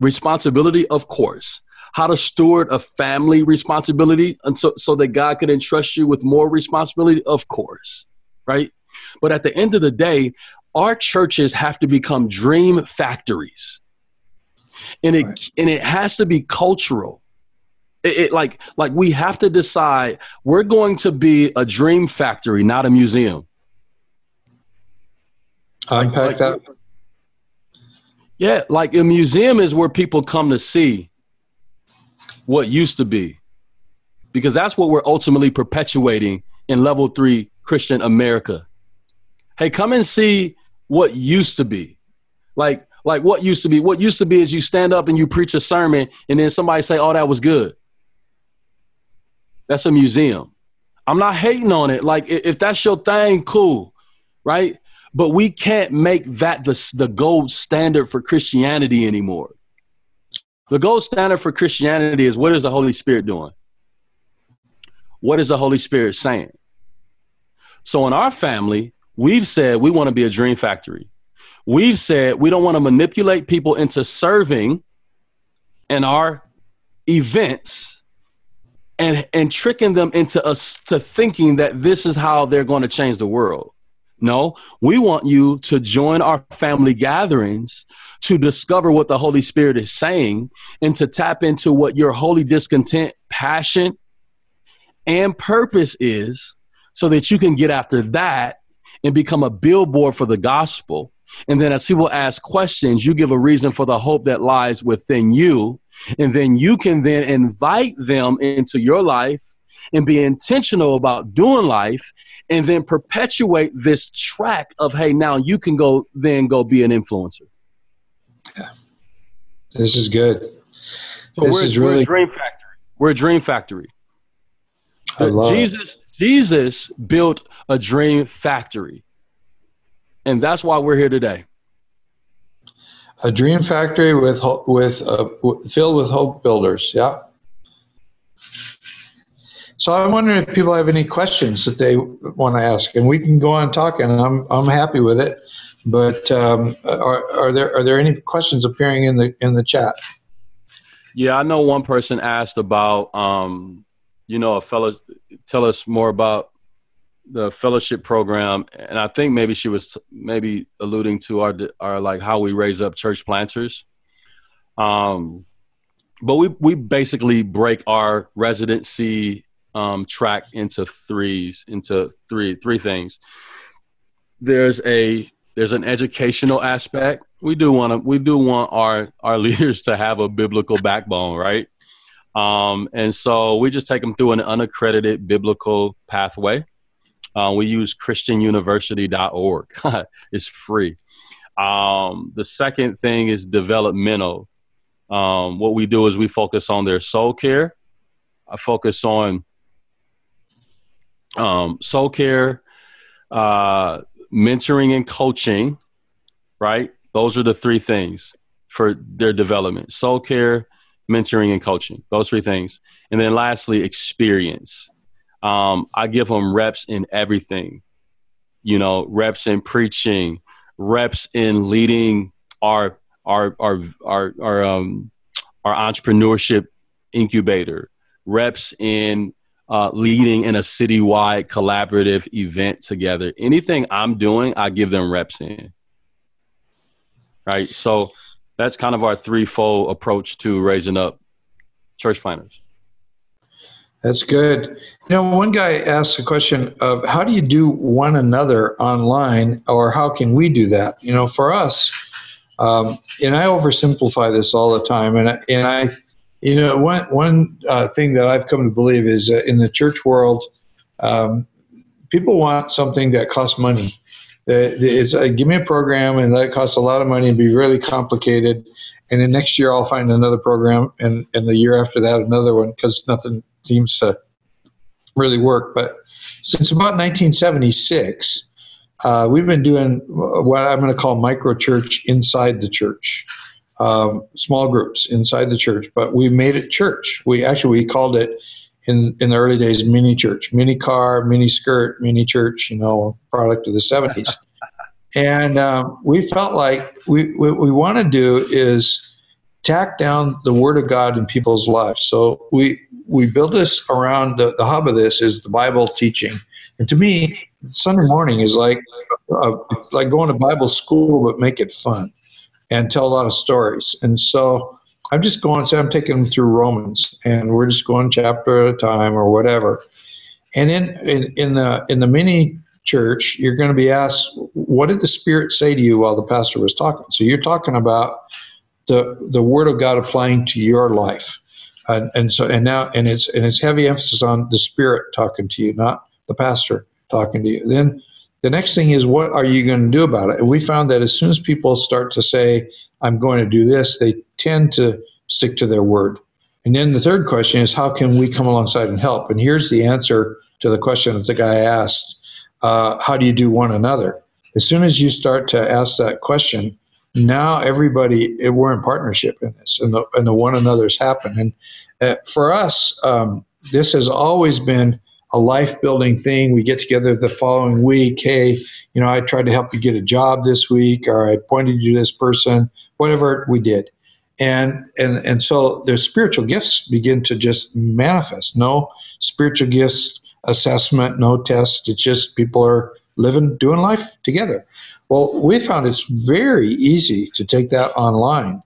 responsibility, of course. How to steward a family responsibility and so, so that God could entrust you with more responsibility, of course, right? But at the end of the day, our churches have to become dream factories. And it right. and it has to be cultural. It, it, like like we have to decide we're going to be a dream factory, not a museum. Unpack like, that. Yeah, like a museum is where people come to see what used to be, because that's what we're ultimately perpetuating in level three Christian America. Hey, come and see what used to be. Like, like what used to be. What used to be is you stand up and you preach a sermon, and then somebody say, "Oh, that was good." That's a museum. I'm not hating on it. Like, if that's your thing, cool, right? But we can't make that the, the gold standard for Christianity anymore. The gold standard for Christianity is what is the Holy Spirit doing? what is the Holy Spirit saying? So in our family, we've said we want to be a dream factory. We've said we don't want to manipulate people into serving in our events and and tricking them into us to thinking that this is how they're going to change the world. No, we want you to join our family gatherings to discover what the Holy Spirit is saying and to tap into what your holy discontent, passion, and purpose is so that you can get after that and become a billboard for the gospel. And then as people ask questions, you give a reason for the hope that lies within you. And then you can then invite them into your life and be intentional about doing life and then perpetuate this track of, hey, now you can go then go be an influencer. Yeah. This is good. So this we're, is really- we're a dream factory. We're a dream factory. Jesus, Jesus built a dream factory. And that's why we're here today. A dream factory with with uh, filled with hope builders. Yeah. So I'm wondering if people have any questions that they want to ask, and we can go on talking. I'm I'm happy with it, but um, are, are there are there any questions appearing in the in the chat? Yeah, I know one person asked about um, you know, a fellow tell us more about the fellowship program, and I think maybe she was maybe alluding to our our like how we raise up church planters. Um, but we we basically break our residency um, track into threes into three three things. There's a there's an educational aspect. We do want to we do want our our leaders to have a biblical backbone, right? Um, and so we just take them through an unaccredited biblical pathway. Uh, we use christianuniversity.org. it's free. Um, the second thing is developmental. Um, what we do is we focus on their soul care. I focus on um, soul care, uh, mentoring and coaching, right? Those are the three things for their development soul care, mentoring and coaching those three things and then lastly experience um, i give them reps in everything you know reps in preaching reps in leading our our our our, our um our entrepreneurship incubator reps in uh, leading in a citywide collaborative event together. Anything i'm doing i give them reps in. Right? So that's kind of our threefold approach to raising up church planters. That's good. You know, one guy asked a question of how do you do one another online, or how can we do that? You know, for us, um, and I oversimplify this all the time, and I, and I, you know, one one uh, thing that I've come to believe is in the church world, um, people want something that costs money. It's uh, give me a program and that costs a lot of money and be really complicated. And then next year I'll find another program, and, and the year after that another one because nothing seems to really work. But since about 1976, uh, we've been doing what I'm going to call micro church inside the church, um, small groups inside the church. But we made it church. We actually we called it in in the early days mini church, mini car, mini skirt, mini church. You know, product of the '70s. and um, we felt like we what we want to do is tack down the Word of God in people's lives. So we we build this around the, the hub of this is the Bible teaching. And to me, Sunday morning is like uh, like going to Bible school, but make it fun and tell a lot of stories. And so I'm just going, say I'm taking them through Romans, and we're just going chapter at a time or whatever. And in, in, in the in the mini church, you're going to be asked, what did the Spirit say to you while the pastor was talking? So you're talking about the the Word of God applying to your life, and, and so and now and it's and it's heavy emphasis on the Spirit talking to you, not the pastor talking to you. Then the next thing is, what are you going to do about it? And we found that as soon as people start to say, I'm going to do this, they tend to stick to their word. And then the third question is, how can we come alongside and help? And here's the answer to the question that the guy asked uh, How do you do one another? As soon as you start to ask that question, now everybody, we're in partnership in this, and the, and the one another's happen. And uh, for us, um, this has always been a life building thing. We get together the following week. Hey, you know, I tried to help you get a job this week, or I pointed you to this person, whatever we did. And, and, and so their spiritual gifts begin to just manifest. No spiritual gifts assessment, no test. It's just people are living, doing life together. Well, we found it's very easy to take that online.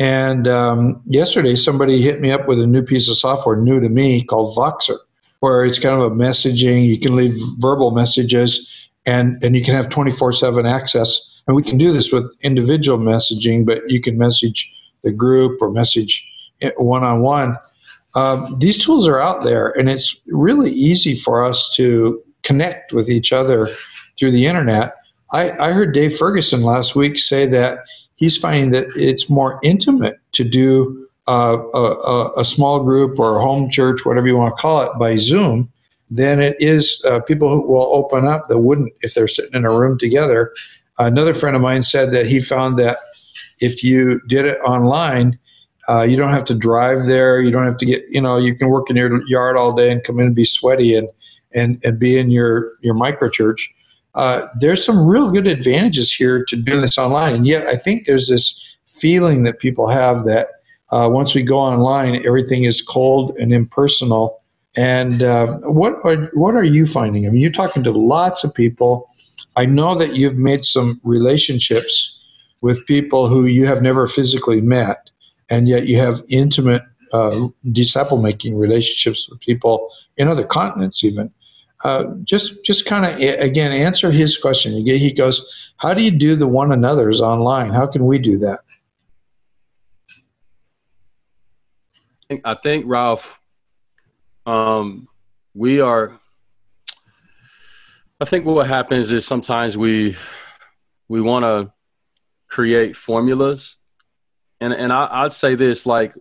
And um, yesterday, somebody hit me up with a new piece of software, new to me, called Voxer where it's kind of a messaging. You can leave verbal messages, and and you can have twenty four seven access. And we can do this with individual messaging, but you can message the group or message one on one. These tools are out there, and it's really easy for us to connect with each other through the internet. I, I heard Dave Ferguson last week say that he's finding that it's more intimate to do uh, a, a, small group or a home church, whatever you want to call it, by Zoom, than it is uh, people who will open up that wouldn't if they're sitting in a room together. Another friend of mine said that he found that if you did it online, uh, you don't have to drive there. You don't have to get, you know, you can work in your yard all day and come in and be sweaty and and and be in your your micro church. Uh, there's some real good advantages here to doing this online, and yet I think there's this feeling that people have that uh, once we go online, everything is cold and impersonal. And uh, what are what are you finding? I mean, you're talking to lots of people. I know that you've made some relationships with people who you have never physically met, and yet you have intimate uh, disciple making relationships with people in other continents, even. Uh, just just kind of again answer his question. He goes, "How do you do the one another's online? How can we do that?" I think Ralph, um, we are. I think what happens is sometimes we we want to create formulas, and and I, I'd say this like,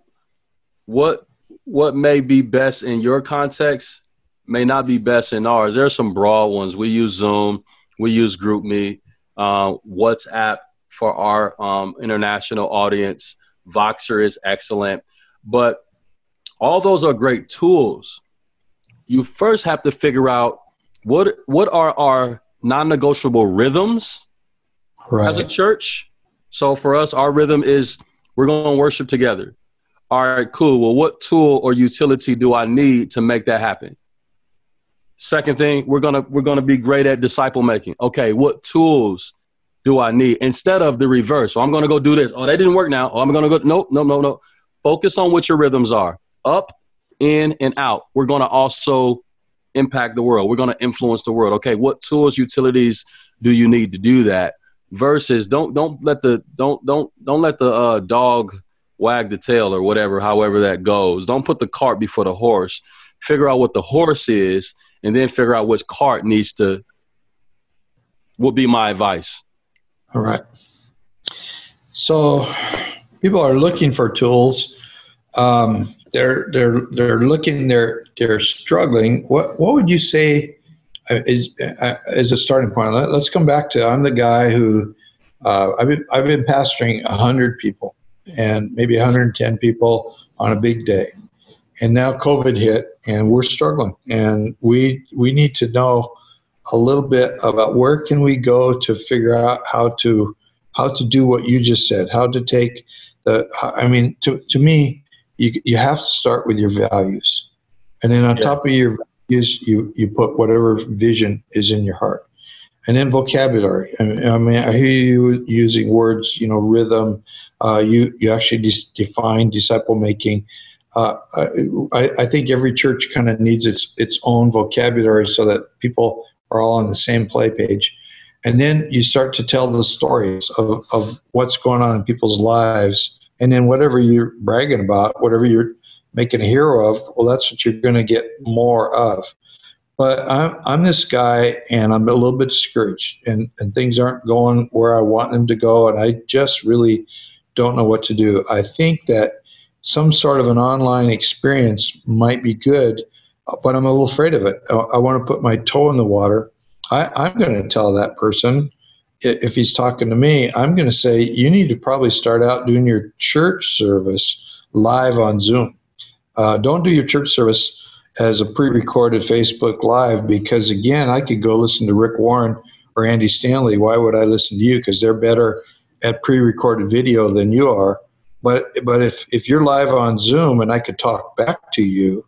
what what may be best in your context may not be best in ours. There are some broad ones. We use Zoom, we use GroupMe, uh, WhatsApp for our um, international audience. Voxer is excellent, but all those are great tools. You first have to figure out what what are our non-negotiable rhythms right. as a church. So for us, our rhythm is we're going to worship together. All right, cool. Well, what tool or utility do I need to make that happen? Second thing, we're gonna we're gonna be great at disciple making. Okay, what tools do I need instead of the reverse? So I'm gonna go do this. Oh, that didn't work now. Oh, I'm gonna go. No, no, no, no. Focus on what your rhythms are up, in, and out. We're to also impact the world. We're to influence the world. Okay, what tools, utilities do you need to do that? Versus don't don't let the don't don't don't let the uh, dog wag the tail or whatever, however that goes. Don't put the cart before the horse. Figure out what the horse is, and then figure out which cart needs to. Would be my advice. All right. So, people are looking for tools. Um, they're they're they're looking they're they're struggling. What what would you say uh, is uh, is a starting point? Let, us come back to I'm the guy who uh, I've been I've been pastoring hundred people and maybe 110 people on a big day, and now COVID hit and we're struggling and we we need to know a little bit about where can we go to figure out how to how to do what you just said how to take the i mean to, to me you, you have to start with your values. And then on yeah. top of your values, you, you put whatever vision is in your heart. And then vocabulary. I mean, I, mean, I hear you using words, you know, rhythm. Uh, you, you actually define disciple making. Uh, I, I think every church kind of needs its, its own vocabulary so that people are all on the same play page. And then you start to tell the stories of, of what's going on in people's lives and then whatever you're bragging about, whatever you're making a hero of, well, that's what you're going to get more of. But I'm, I'm this guy, and I'm a little bit discouraged, and, and things aren't going where I want them to go, and I just really don't know what to do. I think that some sort of an online experience might be good, but I'm a little afraid of it. I, I want to put my toe in the water. I, I'm going to tell that person if he's talking to me, I'm going to say you need to probably start out doing your church service live on Zoom. Uh, don't do your church service as a pre-recorded Facebook Live because again, I could go listen to Rick Warren or Andy Stanley. Why would I listen to you? Because they're better at pre-recorded video than you are. But but if if you're live on Zoom and I could talk back to you,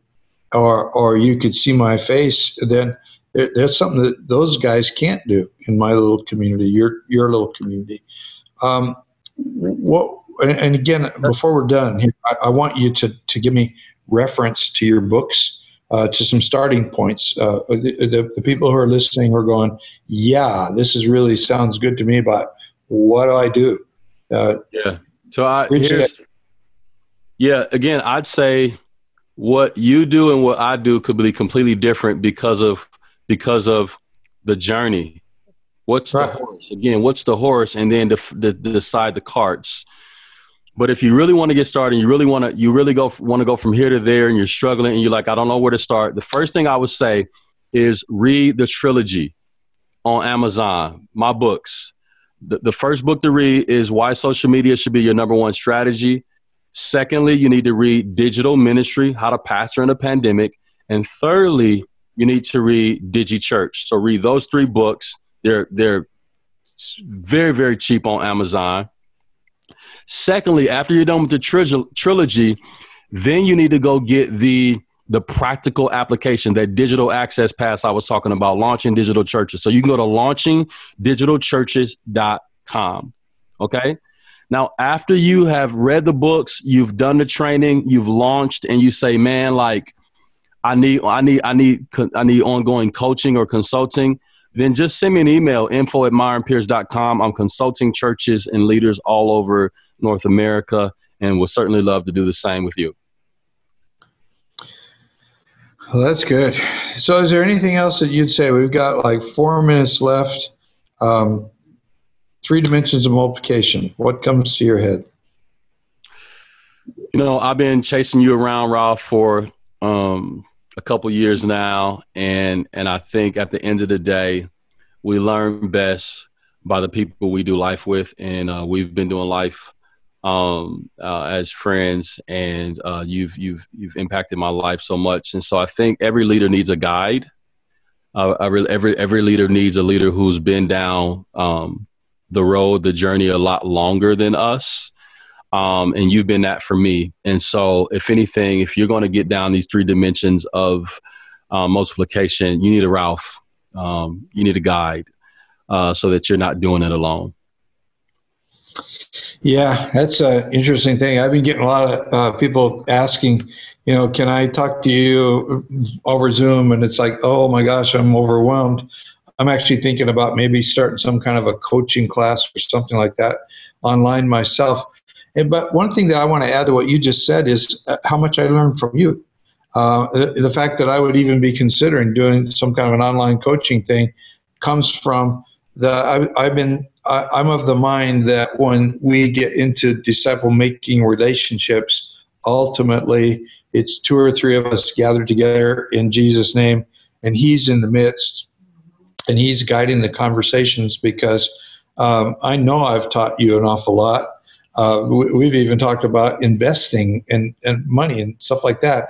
or or you could see my face, then there's something that those guys can't do in my little community, your your little community. Um, what and again, before we're done, I, I want you to to give me reference to your books uh, to some starting points. Uh, the, the, the, people who are listening are going, yeah, this is really sounds good to me, but what do I do? Uh, yeah. So I, here's, yeah, again, I'd say what you do and what I do could be completely different because of, because of the journey. What's right. the horse? Again, what's the horse? And then the, the, decide the carts. But if you really want to get started, you really want to you really go want to go from here to there, and you're struggling, and you're like, I don't know where to start. The first thing I would say is read the trilogy on Amazon. My books. The, the first book to read is Why Social Media Should Be Your Number One Strategy. Secondly, you need to read Digital Ministry: How to Pastor in a Pandemic. And thirdly, you need to read Digi Church. So read those three books. They're they're very very cheap on Amazon. Secondly, after you're done with the trilogy, then you need to go get the the practical application, that digital access pass I was talking about, launching digital churches. So you can go to launchingdigitalchurches.com. Okay. Now, after you have read the books, you've done the training, you've launched, and you say, man, like, I need, I need, I need, I need ongoing coaching or consulting then just send me an email, info at myronpierce.com. I'm consulting churches and leaders all over North America and would certainly love to do the same with you. Well, that's good. So, is there anything else that you'd say? We've got like four minutes left. Um, three dimensions of multiplication. What comes to your head? You know, I've been chasing you around, Ralph, for um, a couple years now, and and I think at the end of the day, we learn best by the people we do life with, and uh, we've been doing life um, uh, as friends, and uh, you've you've you've impacted my life so much, and so I think every leader needs a guide. Uh, every every every leader needs a leader who's been down um, the road, the journey a lot longer than us. Um, and you've been that for me. And so, if anything, if you're going to get down these three dimensions of uh, multiplication, you need a Ralph, um, you need a guide, uh, so that you're not doing it alone. Yeah, that's an interesting thing. I've been getting a lot of uh, people asking, you know, can I talk to you over Zoom? And it's like, oh my gosh, I'm overwhelmed. I'm actually thinking about maybe starting some kind of a coaching class or something like that online myself. And, but one thing that I want to add to what you just said is uh, how much I learned from you. Uh, the, the, fact that I would even be considering doing some kind of an online coaching thing comes from the. I, I've been. I, I'm of the mind that when we get into disciple making relationships, ultimately it's two or three of us gathered together in Jesus' name, and He's in the midst, and He's guiding the conversations because um, I know I've taught you an awful lot uh, we, have even talked about investing and, and money and stuff like that.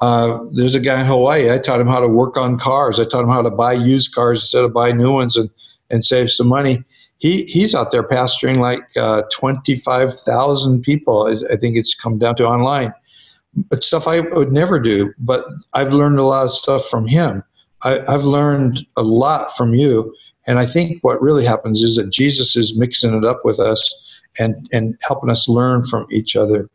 Uh, there's a guy in Hawaii. I taught him how to work on cars. I taught him how to buy used cars instead of buy new ones and, and save some money. He, he's out there pastoring like uh, 25,000 people. I think it's come down to online. But stuff I would never do. But I've learned a lot of stuff from him. I, I've learned a lot from you. And I think what really happens is that Jesus is mixing it up with us and, and helping us learn from each other.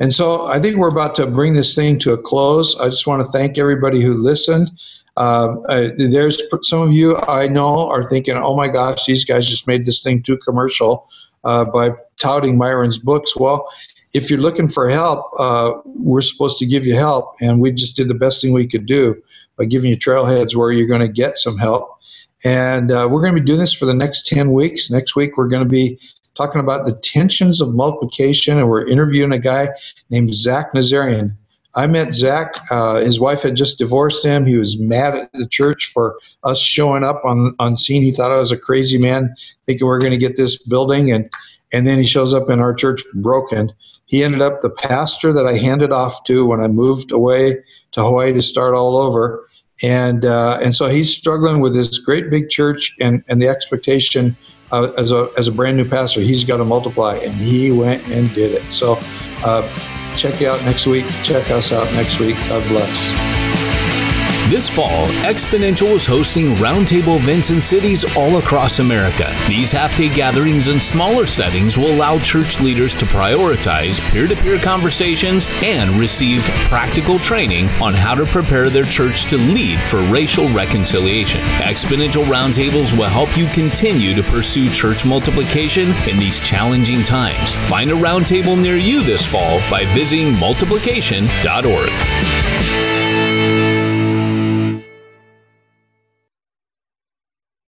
And so I think we're about to bring this thing to a close. I just want to thank everybody who listened. Uh, uh, there's some of you I know are thinking, oh my gosh, these guys just made this thing too commercial uh, by touting Myron's books. Well, if you're looking for help, uh, we're supposed to give you help, and we just did the best thing we could do by giving you trailheads where you're going to get some help. And uh, we're going to be doing this for the next 10 weeks. Next week, we're going to be talking about the tensions of multiplication, and we're interviewing a guy named Zach Nazarian. I met Zach. Uh, his wife had just divorced him. He was mad at the church for us showing up on, on scene. He thought I was a crazy man, thinking we are going to get this building. And and then he shows up in our church broken. He ended up the pastor that I handed off to when I moved away to Hawaii to start all over. And, uh, and so he's struggling with this great big church and, and the expectation uh, as, a, as a brand new pastor, he's got to multiply. And he went and did it. So uh, check you out next week. Check us out next week. God bless. This fall, Exponential is hosting roundtable events in cities all across America. These half day gatherings in smaller settings will allow church leaders to prioritize peer to peer conversations and receive practical training on how to prepare their church to lead for racial reconciliation. Exponential roundtables will help you continue to pursue church multiplication in these challenging times. Find a roundtable near you this fall by visiting multiplication.org.